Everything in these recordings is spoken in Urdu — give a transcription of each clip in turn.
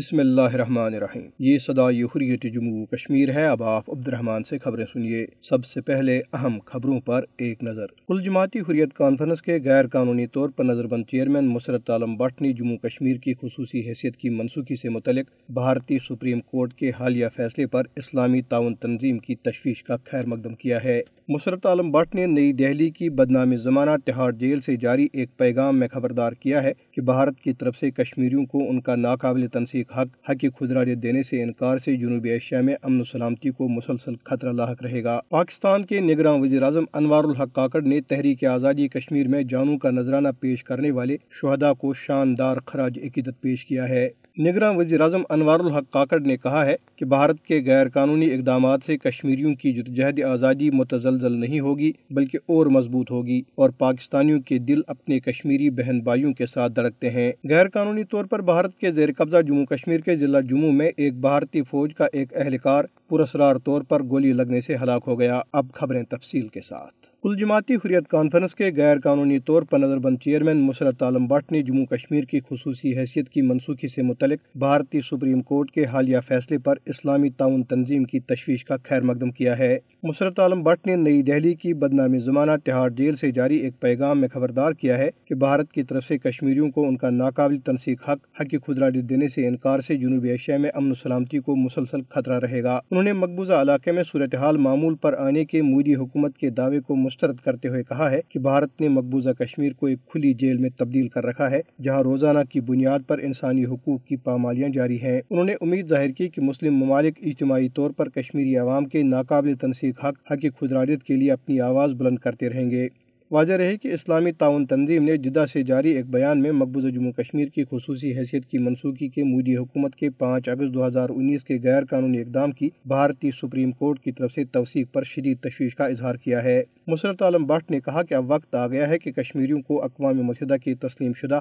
بسم اللہ الرحمن الرحیم۔ یہ صدائی حریت جموں کشمیر ہے۔ اب آپ عبد الرحمن سے خبریں سنیے۔ سب سے پہلے اہم خبروں پر ایک نظر۔ کل جماعتی حریت کانفرنس کے غیر قانونی طور پر نظر بند چیئرمین مسرت عالم بٹ نے جموں کشمیر کی خصوصی حیثیت کی منسوخی سے متعلق بھارتی سپریم کورٹ کے حالیہ فیصلے پر اسلامی تعاون تنظیم کی تشویش کا خیر مقدم کیا ہے۔ مسرت عالم بٹ نے نئی دہلی کی بدنامی زمانہ تہاڑ جیل سے جاری ایک پیغام میں خبردار کیا ہے۔ کہ بھارت کی طرف سے کشمیریوں کو ان کا ناقابل تنسیق حق حق خدراریت دینے سے انکار سے جنوبی ایشیا میں امن و سلامتی کو مسلسل خطرہ لاحق رہے گا۔ پاکستان کے نگران وزیر اعظم انوار الحق کاکڑ نے تحریک آزادی کشمیر میں جانوں کا نذرانہ پیش کرنے والے شہدا کو شاندار خراج عقیدت پیش کیا ہے۔ نگراں وزیر اعظم انوار الحق کاکڑ نے کہا ہے کہ بھارت کے غیر قانونی اقدامات سے کشمیریوں کی جدوجہد آزادی متزلزل نہیں ہوگی، بلکہ اور مضبوط ہوگی اور پاکستانیوں کے دل اپنے کشمیری بہن بھائیوں کے ساتھ دھڑکتے ہیں۔ غیر قانونی طور پر بھارت کے زیر قبضہ جموں کشمیر کے ضلع جموں میں ایک بھارتی فوج کا ایک اہلکار پراسرار طور پر گولی لگنے سے ہلاک ہو گیا۔ اب خبریں تفصیل کے ساتھ۔ کل جماعتی حریت کانفرنس کے غیر قانونی طور پر نظر بند چیئرمین مسرت عالم بٹ نے جموں کشمیر کی خصوصی حیثیت کی منسوخی سے متعلق بھارتی سپریم کورٹ کے حالیہ فیصلے پر اسلامی تعاون تنظیم کی تشویش کا خیر مقدم کیا ہے۔ مسرت عالم بٹ نے نئی دہلی کی بدنامی زمانہ تہاڑ جیل سے جاری ایک پیغام میں خبردار کیا ہے کہ بھارت کی طرف سے کشمیریوں کو ان کا ناقابل تنسیق حق حق خدراجت دینے سے انکار سے جنوبی ایشیا میں امن و سلامتی کو مسلسل خطرہ رہے گا۔ انہوں نے مقبوضہ علاقے میں صورتحال معمول پر آنے کے مودی حکومت کے دعوے کو مسترد کرتے ہوئے کہا ہے کہ بھارت نے مقبوضہ کشمیر کو ایک کھلی جیل میں تبدیل کر رکھا ہے، جہاں روزانہ کی بنیاد پر انسانی حقوق کی پامالیاں جاری ہیں۔ انہوں نے امید ظاہر کی کہ مسلم ممالک اجتماعی طور پر کشمیری عوام کے ناقابل تنسیق حق حق خدراجت کے لیے اپنی آواز بلند کرتے رہیں گے۔ واضح رہے کہ اسلامی تعاون تنظیم نے جدہ سے جاری ایک بیان میں مقبوضہ جموں کشمیر کی خصوصی حیثیت کی منسوخی کے مودی حکومت کے پانچ اگست دو ہزار انیس کے غیر قانونی اقدام کی بھارتی سپریم کورٹ کی طرف سے توثیق پر شدید تشویش کا اظہار کیا ہے۔ مسرت عالم بٹ نے کہا کہ اب وقت آ گیا ہے کہ کشمیریوں کو اقوام متحدہ کی تسلیم شدہ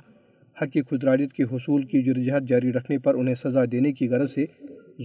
حق خدراجت کے حصول کی جرجہت جاری رکھنے پر انہیں سزا دینے کی غرض سے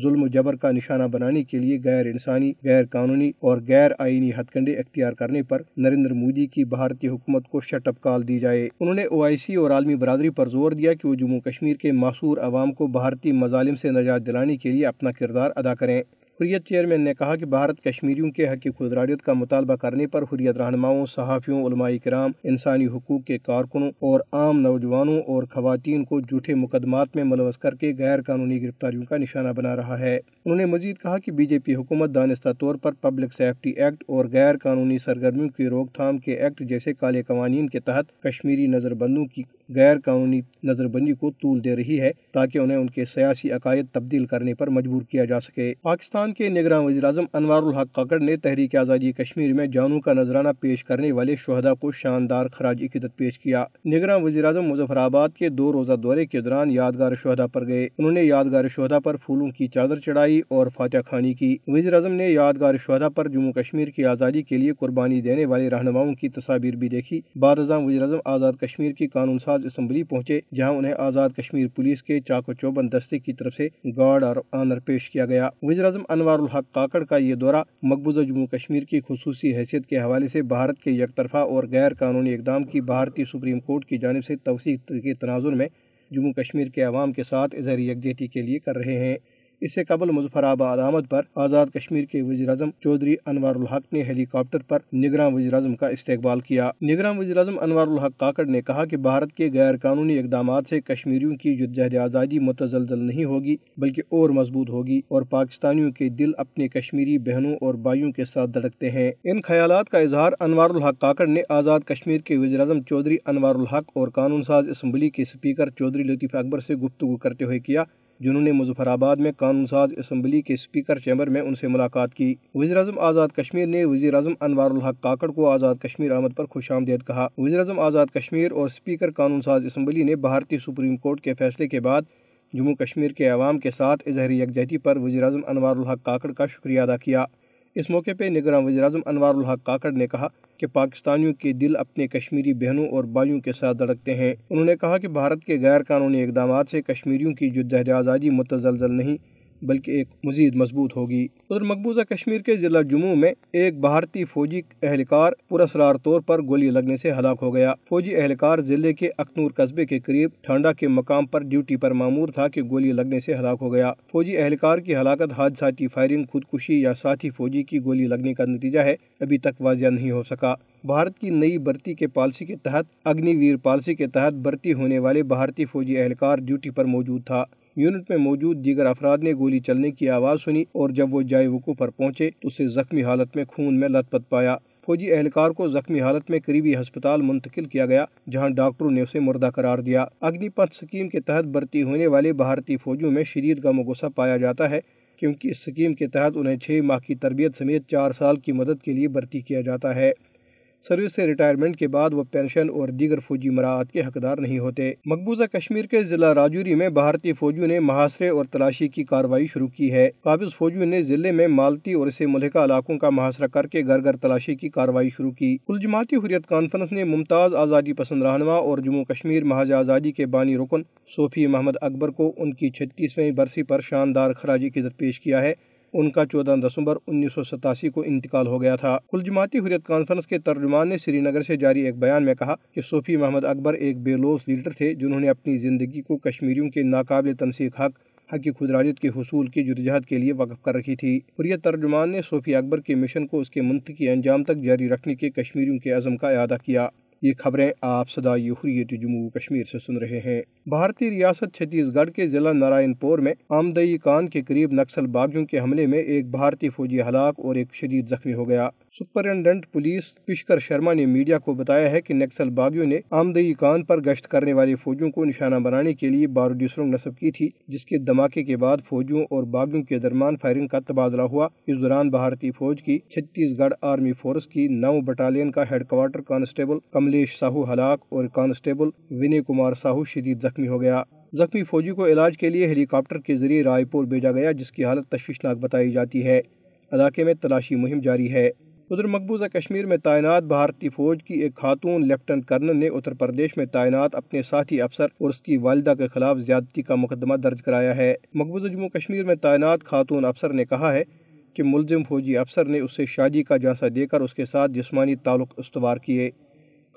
ظلم و جبر کا نشانہ بنانے کے لیے غیر انسانی، غیر قانونی اور غیر آئینی ہتھ کنڈے اختیار کرنے پر نریندر مودی کی بھارتی حکومت کو شٹ اپ کال دی جائے۔ انہوں نے او آئی سی اور عالمی برادری پر زور دیا کہ وہ جموں کشمیر کے معصور عوام کو بھارتی مظالم سے نجات دلانے کے لیے اپنا کردار ادا کریں۔ حریت چیئرمین نے کہا کہ بھارت کشمیریوں کے حق خدراجت کا مطالبہ کرنے پر حریت رہنماؤں، صحافیوں، علماء کرام، انسانی حقوق کے کارکنوں اور عام نوجوانوں اور خواتین کو جھوٹے مقدمات میں ملوث کر کے غیر قانونی گرفتاریوں کا نشانہ بنا رہا ہے۔ انہوں نے مزید کہا کہ بی جے پی حکومت دانستہ طور پر پبلک سیفٹی ایکٹ اور غیر قانونی سرگرمیوں کی روک تھام کے ایکٹ جیسے کالے قوانین کے تحت کشمیری نظر بندوں کی غیر قانونی نظر بندی کو طول دے رہی ہے تاکہ انہیں ان کے سیاسی عقائد تبدیل کرنے پر مجبور کیا جا سکے۔ پاکستان کے نگران وزیر اعظم انوار الحق کاکڑ نے تحریک آزادی کشمیر میں جانوں کا نذرانہ پیش کرنے والے شہدا کو شاندار خراج عقیدت پیش کیا۔ نگران وزیر اعظم مظفر آباد کے دو روزہ دورے کے دوران یادگار شہدا پر گئے۔ انہوں نے یادگار شہدا پر پھولوں کی چادر چڑھائی اور فاتح خانی کی۔ وزیر اعظم نے یادگار شہدا پر جموں کشمیر کی آزادی کے لیے قربانی دینے والے رہنماؤں کی تصاویر بھی دیکھی۔ بعد ازاں وزیر اعظم آزاد کشمیر کی قانون ساز اسمبلی پہنچے، جہاں انہیں آزاد کشمیر پولیس کے چاکو چوبند دستے کی طرف سے گارڈ اور آنر پیش کیا گیا۔ وزیر اعظم انوار الحق کاکڑ کا یہ دورہ مقبوضہ جموں کشمیر کی خصوصی حیثیت کے حوالے سے بھارت کے یک طرفہ اور غیر قانونی اقدام کی بھارتی سپریم کورٹ کی جانب سے توسیع کے تناظر میں جموں کشمیر کے عوام کے ساتھ اظہر یکجہتی کے لیے کر رہے ہیں۔ اس سے قبل مظفر آباد آمد پر آزاد کشمیر کے وزیر اعظم چودھری انوار الحق نے ہیلی کاپٹر پر نگران وزیر اعظم کا استقبال کیا۔ نگران وزیر اعظم انوار الحق کاکڑ نے کہا کہ بھارت کے غیر قانونی اقدامات سے کشمیریوں کی جدجہد آزادی متزلزل نہیں ہوگی، بلکہ اور مضبوط ہوگی اور پاکستانیوں کے دل اپنے کشمیری بہنوں اور بھائیوں کے ساتھ دھڑکتے ہیں۔ ان خیالات کا اظہار انوار الحق کاکڑ نے آزاد کشمیر کے وزیر اعظم چودھری انوار الحق اور قانون ساز اسمبلی کے اسپیکر چودھری لطیف اکبر سے گفتگو کرتے ہوئے کیا۔ جنہوں نے مظفر آباد میں قانون ساز اسمبلی کے اسپیکر چیمبر میں ان سے ملاقات کی۔ وزیر اعظم آزاد کشمیر نے وزیر اعظم انوار الحق کاکڑ کو آزاد کشمیر آمد پر خوش آمدید کہا۔ وزیر اعظم آزاد کشمیر اور اسپیکر قانون ساز اسمبلی نے بھارتی سپریم کورٹ کے فیصلے کے بعد جموں کشمیر کے عوام کے ساتھ اظہری یکجہتی پر وزیر اعظم انوار الحق کاکڑ کا شکریہ ادا کیا۔ اس موقع پہ نگران وزیر اعظم انوار الحق کاکڑ نے کہا کہ پاکستانیوں کے دل اپنے کشمیری بہنوں اور بھائیوں کے ساتھ دھڑکتے ہیں۔ انہوں نے کہا کہ بھارت کے غیر قانونی اقدامات سے کشمیریوں کی جدہ آزادی متزلزل نہیں بلکہ ایک مزید مضبوط ہوگی۔ ادھر مقبوضہ کشمیر کے ضلع جموں میں ایک بھارتی فوجی اہلکار پراسرار طور پر گولی لگنے سے ہلاک ہو گیا۔ فوجی اہلکار ضلع کے اکنور قصبے کے قریب ٹھانڈا کے مقام پر ڈیوٹی پر معمور تھا کہ گولی لگنے سے ہلاک ہو گیا۔ فوجی اہلکار کی ہلاکت حادثاتی فائرنگ، خودکشی یا ساتھی فوجی کی گولی لگنے کا نتیجہ ہے، ابھی تک واضح نہیں ہو سکا۔ بھارت کی نئی برتی کے پالسی کے تحت، اگنی ویر پالسی کے تحت برتی ہونے والے بھارتی فوجی اہلکار ڈیوٹی پر موجود تھا۔ یونٹ میں موجود دیگر افراد نے گولی چلنے کی آواز سنی اور جب وہ جائے وقوع پر پہنچے تو اسے زخمی حالت میں خون میں لت پت پایا۔ فوجی اہلکار کو زخمی حالت میں قریبی ہسپتال منتقل کیا گیا، جہاں ڈاکٹروں نے اسے مردہ قرار دیا۔ اگنی پتھ سکیم کے تحت بھرتی ہونے والے بھارتی فوجیوں میں شدید غم و غصہ پایا جاتا ہے، کیونکہ اس سکیم کے تحت انہیں چھ ماہ کی تربیت سمیت چار سال کی مدد کے لیے بھرتی کیا جاتا ہے۔ سروس سے ریٹائرمنٹ کے بعد وہ پینشن اور دیگر فوجی مراعات کے حقدار نہیں ہوتے۔ مقبوضہ کشمیر کے ضلع راجوری میں بھارتی فوجیوں نے محاصرے اور تلاشی کی کاروائی شروع کی ہے۔ قابض فوجیوں نے ضلع میں مالتی اور اسے ملکہ علاقوں کا محاصرہ کر کے گھر گھر تلاشی کی کاروائی شروع کی۔ کل جماعتی حریت کانفرنس نے ممتاز آزادی پسند رہنما اور جموں کشمیر محاذ آزادی کے بانی رکن صوفی محمد اکبر کو ان کی چھتیسویں برسی پر شاندار خراجی عزت پیش کیا ہے۔ ان کا چودہ دسمبر انیس سو ستاسی کو انتقال ہو گیا تھا۔ کل جماعتی حریت کانفرنس کے ترجمان نے سری نگر سے جاری ایک بیان میں کہا کہ صوفی محمد اکبر ایک بے لوس لیڈر تھے جنہوں نے اپنی زندگی کو کشمیریوں کے ناقابل تنسیق حق حق کی خدراجت کے حصول کی جدوجہد کے لیے وقف کر رکھی تھی۔ حریت ترجمان نے صوفی اکبر کے مشن کو اس کے منطقی انجام تک جاری رکھنے کے کشمیریوں کے عزم کا اعادہ کیا۔ یہ خبریں آپ صدائی حریت جموں کشمیر سے سن رہے ہیں۔ بھارتی ریاست چھتیس گڑھ کے ضلع نارائن پور میں آمدئی کان کے قریب نکسل باغیوں کے حملے میں ایک بھارتی فوجی ہلاک اور ایک شدید زخمی ہو گیا۔ سپرنٹنڈنٹ پولیس پشکر شرما نے میڈیا کو بتایا ہے کہ نکسل باغیوں نے آمدئی کان پر گشت کرنے والے فوجیوں کو نشانہ بنانے کے لیے بارودی سرنگ نصب کی تھی، جس کے دھماکے کے بعد فوجیوں اور باغیوں کے درمیان فائرنگ کا تبادلہ ہوا۔ اس دوران بھارتی فوج کی چھتیس گڑھ آرمی فورس کی نو بٹالین کا headquarter constable Kamlesh Sahu ہلاک اور کانسٹیبل ونی کمار ساہو شدید زخمی ہو گیا۔ زخمی فوجی کو علاج کے لیے ہیلی کاپٹر کے ذریعے رائے پور بھیجا گیا، جس کی حالت تشویشناک بتائی جاتی ہے۔ علاقے میں تلاشی مہم جاری ہے۔ ادھر مقبوضہ کشمیر میں تعینات، بھارتی فوج کی ایک خاتون لیفٹنٹ کرنل نے اتر پردیش میں تعینات، اپنے ساتھی افسر اور اس کی والدہ کے خلاف زیادتی کا مقدمہ درج کرایا ہے۔ مقبوضہ جموں کشمیر میں تعینات خاتون افسر نے کہا ہے کہ ملزم فوجی افسر نے اسے شادی کا جانسہ دے کر اس کے ساتھ جسمانی تعلق استوار کیے۔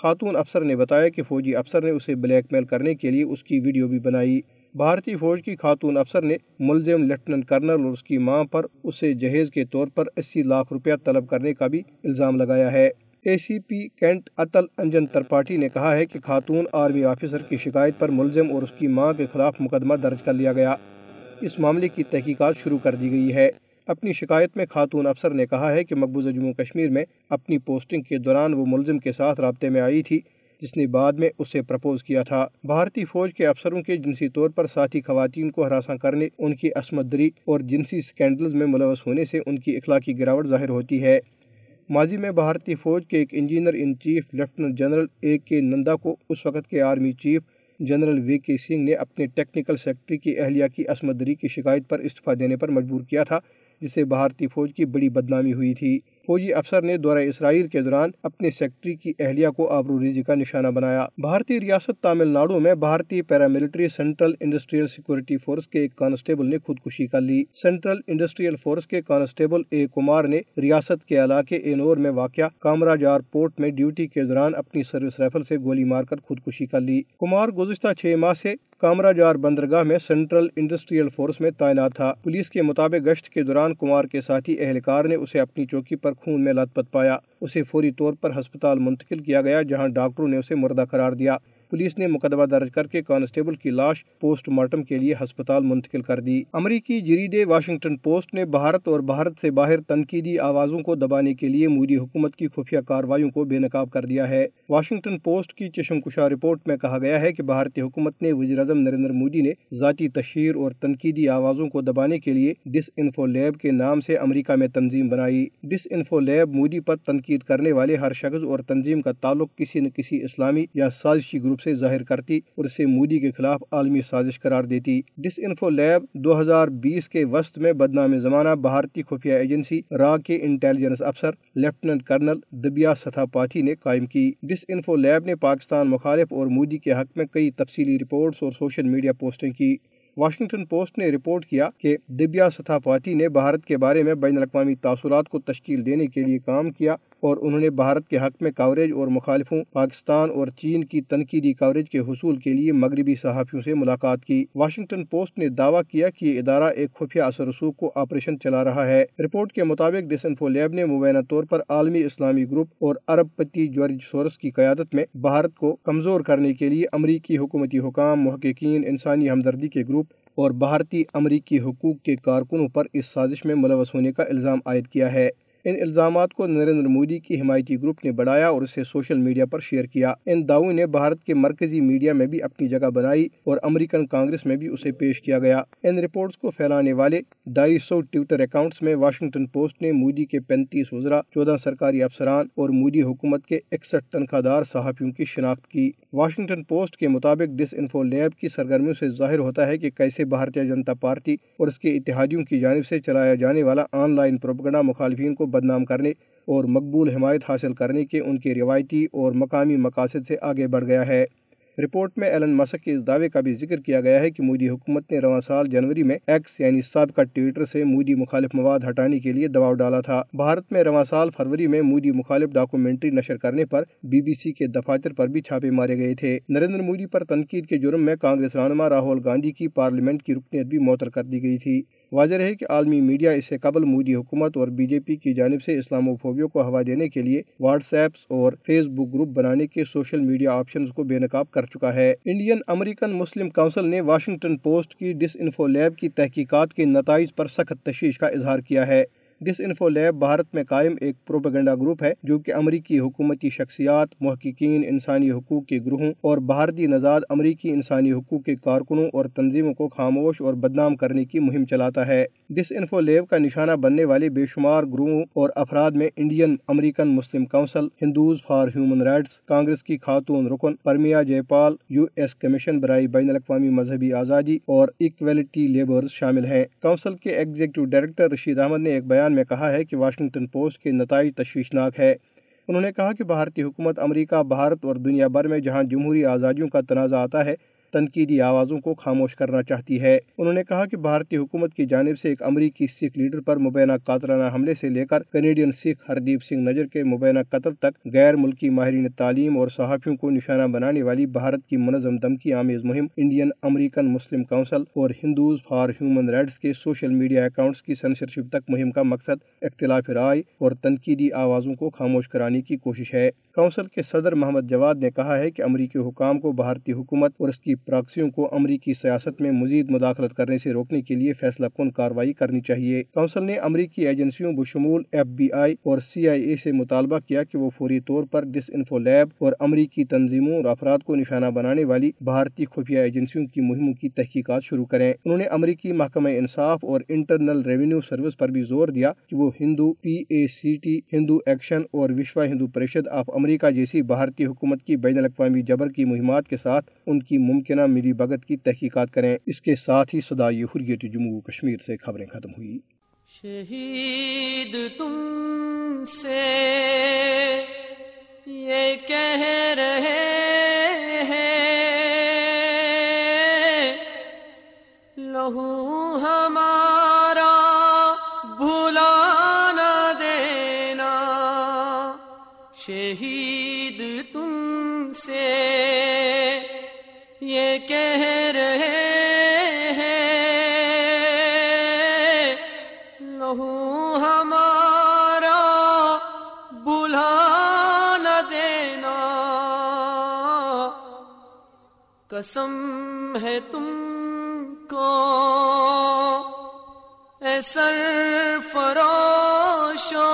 خاتون افسر نے بتایا کہ فوجی افسر نے اسے بلیک میل کرنے کے لیے اس کی ویڈیو بھی بنائی۔ بھارتی فوج کی خاتون افسر نے ملزم لیفٹنٹ کرنل اور اس کی ماں پر اسے جہیز کے طور پر اسی لاکھ روپیہ طلب کرنے کا بھی الزام لگایا ہے۔ اے سی پی کینٹ اتل انجن ترپاٹی نے کہا ہے کہ خاتون آرمی آفیسر کی شکایت پر ملزم اور اس کی ماں کے خلاف مقدمہ درج کر لیا گیا۔ اس معاملے کی تحقیقات شروع کر دی گئی ہے۔ اپنی شکایت میں خاتون افسر نے کہا ہے کہ مقبوضہ جموں کشمیر میں اپنی پوسٹنگ کے دوران وہ ملزم کے ساتھ رابطے میں آئی تھی، جس نے بعد میں اسے پرپوز کیا تھا۔ بھارتی فوج کے افسروں کے جنسی طور پر ساتھی خواتین کو ہراساں کرنے، ان کی عصمت دری اور جنسی سکینڈلز میں ملوث ہونے سے ان کی اخلاقی گراوٹ ظاہر ہوتی ہے۔ ماضی میں بھارتی فوج کے ایک engineer in chief lieutenant general A K Nanda کو اس وقت کے آرمی چیف جنرل وی کے سنگھ نے اپنے ٹیکنیکل سیکٹری کی اہلیہ کی عصمت دری کی شکایت پر استعفیٰ دینے پر مجبور کیا تھا۔ جس سے بھارتی فوج کی بڑی بدنامی ہوئی تھی۔ فوجی افسر نے دورہ اسرائیل کے دوران اپنے سیکٹری کی اہلیہ کو آبرو ریزی کا نشانہ بنایا۔ بھارتی ریاست تامل ناڈو میں بھارتی paramilitary central industrial security force کے ایک کانسٹیبل نے خودکشی کر لی۔ سینٹرل انڈسٹریل فورس کے کانسٹیبل اے کمار نے ریاست کے علاقے اینور میں واقع کامرا جار پورٹ میں ڈیوٹی کے دوران اپنی سروس رائفل سے گولی مار کر خودکشی کر لی۔ کمار گزشتہ چھ ماہ سے کامرا جار بندرگاہ میں سینٹرل انڈسٹریل فورس میں تعینات تھا۔ پولیس کے مطابق گشت کے دوران کمار کے ساتھی اہلکار نے اسے اپنی چوکی پر خون میں لت پت پایا۔ اسے فوری طور پر ہسپتال منتقل کیا گیا، جہاں ڈاکٹروں نے اسے مردہ قرار دیا۔ پولیس نے مقدمہ درج کر کے کانسٹیبل کی لاش پوسٹ مارٹم کے لیے ہسپتال منتقل کر دی۔ امریکی جریڈ واشنگٹن پوسٹ نے بھارت اور بھارت سے باہر تنقیدی آوازوں کو دبانے کے لیے مودی حکومت کی خفیہ کارروائیوں کو بے نقاب کر دیا ہے۔ واشنگٹن پوسٹ کی چشم کشا رپورٹ میں کہا گیا ہے کہ بھارتی حکومت نے وزیر اعظم نریندر مودی نے ذاتی تشہیر اور تنقیدی آوازوں کو دبانے کے لیے ڈس انفو لیب کے نام سے امریکہ میں تنظیم بنائی۔ ڈس انفو لیب مودی پر تنقید کرنے والے ہر شخص اور تنظیم کا تعلق کسی نہ کسی اسلامی یا سازشی گروپ روپ سے ظاہر کرتی اور اسے مودی کے خلاف عالمی سازش قرار دیتی۔ ڈس انفو لیب دو ہزار بیس کے وسط میں بدنام زمانہ بھارتی خفیہ ایجنسی را کے انٹیلیجنس افسر لیفٹنٹ کرنل دبیا ستھا پاتھی نے قائم کی۔ ڈس انفو لیب نے پاکستان مخالف اور مودی کے حق میں کئی تفصیلی رپورٹس اور سوشل میڈیا پوسٹیں کی۔ واشنگٹن پوسٹ نے رپورٹ کیا کہ دبیا ستھا پارٹی نے بھارت کے بارے میں بین الاقوامی تاثرات کو تشکیل دینے کے لیے کام کیا اور انہوں نے بھارت کے حق میں کوریج اور مخالفوں، پاکستان اور چین کی تنقیدی کوریج کے حصول کے لیے مغربی صحافیوں سے ملاقات کی۔ واشنگٹن پوسٹ نے دعویٰ کیا کہ یہ ادارہ ایک خفیہ اثر رسوخ کو آپریشن چلا رہا ہے۔ رپورٹ کے مطابق ڈسنفو لیب نے مبینہ طور پر عالمی اسلامی گروپ اور عرب پتی جارج سورس کی قیادت میں بھارت کو کمزور کرنے کے لیے امریکی حکومتی حکام، محققین، انسانی ہمدردی کے گروپ اور بھارتی امریکی حقوق کے کارکنوں پر اس سازش میں ملوث ہونے کا الزام عائد کیا ہے۔ ان الزامات کو نریندر مودی کی حمایتی گروپ نے بڑھایا اور اسے سوشل میڈیا پر شیئر کیا۔ ان دعووں نے بھارت کے مرکزی میڈیا میں بھی اپنی جگہ بنائی اور امریکن کانگریس میں بھی اسے پیش کیا گیا۔ ان رپورٹس کو پھیلانے والے ڈھائی سو ٹویٹر اکاؤنٹس میں واشنگٹن پوسٹ نے مودی کے پینتیس وزراء چودہ سرکاری افسران اور مودی حکومت کے اکسٹھ تنخواہ دار صحافیوں کی شناخت کی۔ واشنگٹن پوسٹ کے مطابق ڈس انفو لیب کی سرگرمیوں سے ظاہر ہوتا ہے کہ کیسے بھارتیہ جنتا پارٹی اور اس کے اتحادیوں کی جانب سے چلایا جانے والا آن لائن پروپگنڈا مخالفین کو بدنام کرنے اور مقبول حمایت حاصل کرنے کے ان کے روایتی اور مقامی مقاصد سے آگے بڑھ گیا ہے۔ رپورٹ میں ایلن مسک کے اس دعوے کا بھی ذکر کیا گیا ہے کہ مودی حکومت نے رواں سال جنوری میں ایکس یعنی سابقہ ٹویٹر سے مودی مخالف مواد ہٹانے کے لیے دباؤ ڈالا تھا۔ بھارت میں رواں سال فروری میں مودی مخالف ڈاکومنٹری نشر کرنے پر بی بی سی کے دفاتر پر بھی چھاپے مارے گئے تھے۔ نریندر مودی پر تنقید کے جرم میں کانگریس رہنما راہل گاندھی کی پارلیمنٹ کی رکنیت بھی معطر کر دی گئی تھی۔ واضح رہے کہ عالمی میڈیا اس سے قبل مودی حکومت اور بی جے پی کی جانب سے اسلام و فوبیوں کو ہوا دینے کے لیے واٹس ایپس اور فیس بک گروپ بنانے کے سوشل میڈیا آپشنز کو بے نقاب کر چکا ہے۔ انڈین امریکن مسلم کونسل نے واشنگٹن پوسٹ کی ڈس انفو لیب کی تحقیقات کے نتائج پر سخت تشویش کا اظہار کیا ہے۔ ڈس انفو لیب بھارت میں قائم ایک پروپیگنڈا گروپ ہے جو کہ امریکی حکومتی شخصیات محققین انسانی حقوق کے گروہوں اور بھارتی نژاد امریکی انسانی حقوق کے کارکنوں اور تنظیموں کو خاموش اور بدنام کرنے کی مہم چلاتا ہے ڈس انفو لیب کا نشانہ بننے والے بے شمار گروہوں اور افراد میں Indian American Muslim Council Hindus for human rights Congress کی خاتون رکن Pramila Jayapal U S commission برائے بین الاقوامی مذہبی آزادی اور اکویلٹی لیبرز شامل ہیں کونسل کے ایگزیکٹو ڈائریکٹر رشید احمد نے ایک بیان بیان میں کہا ہے کہ واشنگٹن پوسٹ کے نتائج تشویشناک ہے انہوں نے کہا کہ بھارتی حکومت امریکہ، بھارت اور دنیا بھر میں جہاں جمہوری آزادیوں کا تنازع آتا ہے تنقیدی آوازوں کو خاموش کرنا چاہتی ہے۔ انہوں نے کہا کہ بھارتی حکومت کی جانب سے ایک امریکی سکھ لیڈر پر مبینہ قاتلانہ حملے سے لے کر کینیڈین سکھ ہردیپ سنگھ نجر کے مبینہ قتل تک غیر ملکی ماہرین تعلیم اور صحافیوں کو نشانہ بنانے والی بھارت کی منظم دمکی آمیز مہم، انڈین امریکن مسلم کونسل اور ہندوز فار ہیومن رائٹس کے سوشل میڈیا اکاؤنٹس کی سنسرشپ تک مہم کا مقصد اختلاف رائے اور تنقیدی آوازوں کو خاموش کرانے کی کوشش ہے۔ کونسل کے صدر محمد جواد نے کہا ہے کہ امریکی حکام کو بھارتی حکومت اور اس کی پراکسیوں کو امریکی سیاست میں مزید مداخلت کرنے سے روکنے کے لیے فیصلہ کن کارروائی کرنی چاہیے۔ کونسل نے امریکی ایجنسیوں بشمول ایف بی آئی اور سی آئی اے سے مطالبہ کیا کہ وہ فوری طور پر ڈس انفو لیب اور امریکی تنظیموں اور افراد کو نشانہ بنانے والی بھارتی خفیہ ایجنسیوں کی مہموں کی تحقیقات شروع کریں۔ انہوں نے امریکی محکمہ انصاف اور انٹرنل ریونیو سروس پر بھی زور دیا کہ وہ ہندو پی اے سی ٹی، ہندو ایکشن اور وشوا ہندو پریشد آف امریکہ جیسی بھارتی حکومت کی بین الاقوامی جبر کی مہمات کے ساتھ ان کی ممکنہ ملی بگت کی تحقیقات کریں۔ اس کے ساتھ ہی صدائی حریت جموں کشمیر سے خبریں ختم ہوئی شہید تم سے قسم ہے تم کو۔ اے سر فروشو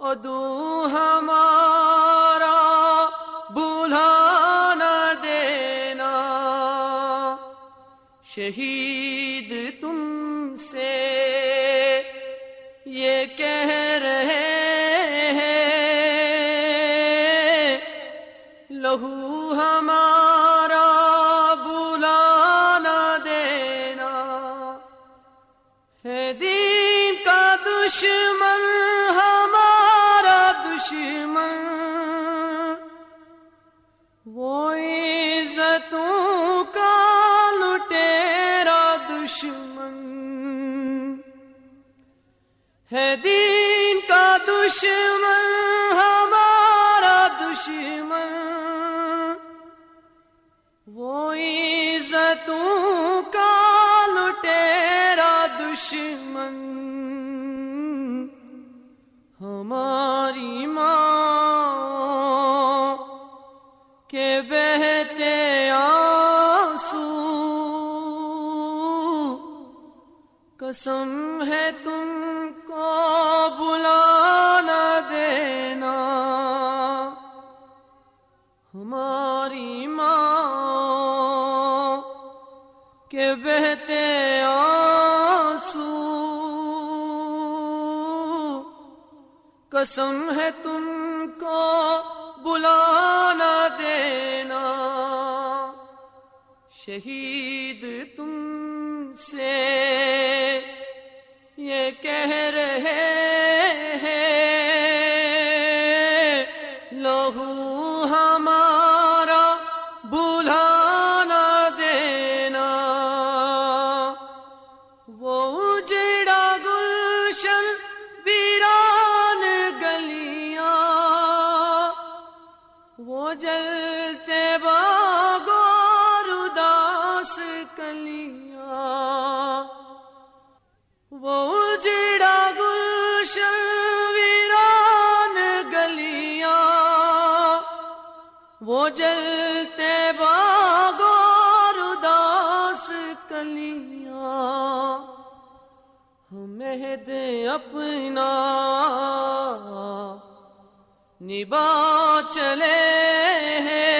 ادو ہمارا بولا نہ دینا۔ شہید بہتے آنسو۔ قسم ہے تم کو بلا نہ دینا۔ ہماری ماں کے بہتے آنسو۔ قسم ہے تم کو بلا شہید تم سے یہ کہہ رہے جلتے باغور اداس کلیاں مہد اپنا نبا چلے ہیں۔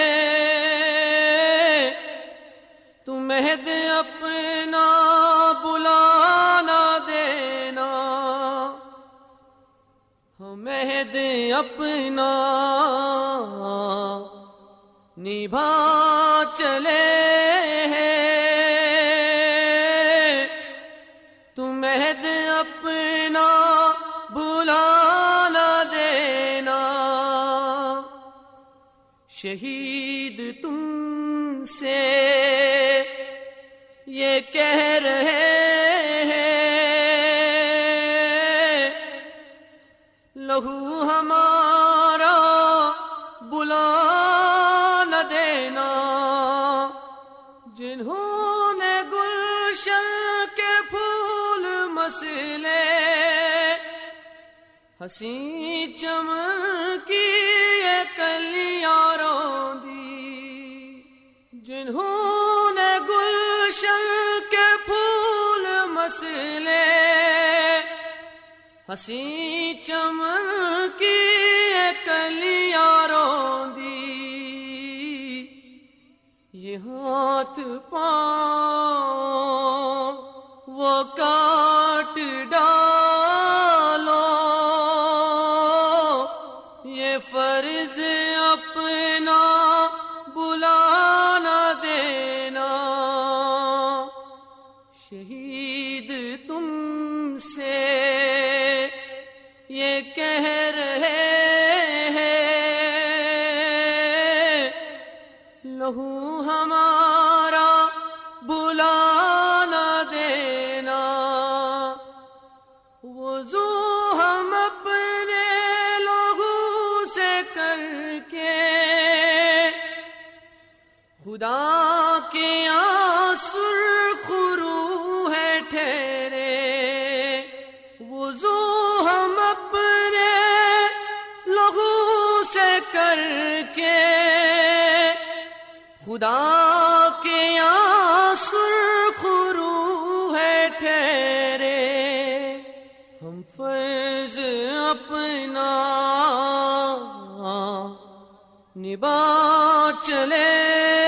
تو مہد اپنا بلا نہ دینا مہد اپنا نبھا چلے ہیں۔ تم عہد اپنا بلا نہ دینا۔ شہید تم سے یہ کہہ رہے ہیں۔ لہو ہنسی چمن کی یہ کلیاں رو دی، جنہوں نے گلشن کے پھول مسلے۔ ہنسی چمن کی یہ کلیاں رو دی۔ یہ ہاتھ پاؤں، وہ کاٹ کہہ رہے ہیں۔ لہو ہمارا بلا نہ دینا۔ وضو ہم اپنے لوگوں سے کر کے۔ خدا خدا کے آسر خرو ہے ٹھہرے۔ ہم فرض اپنا نبا چلے۔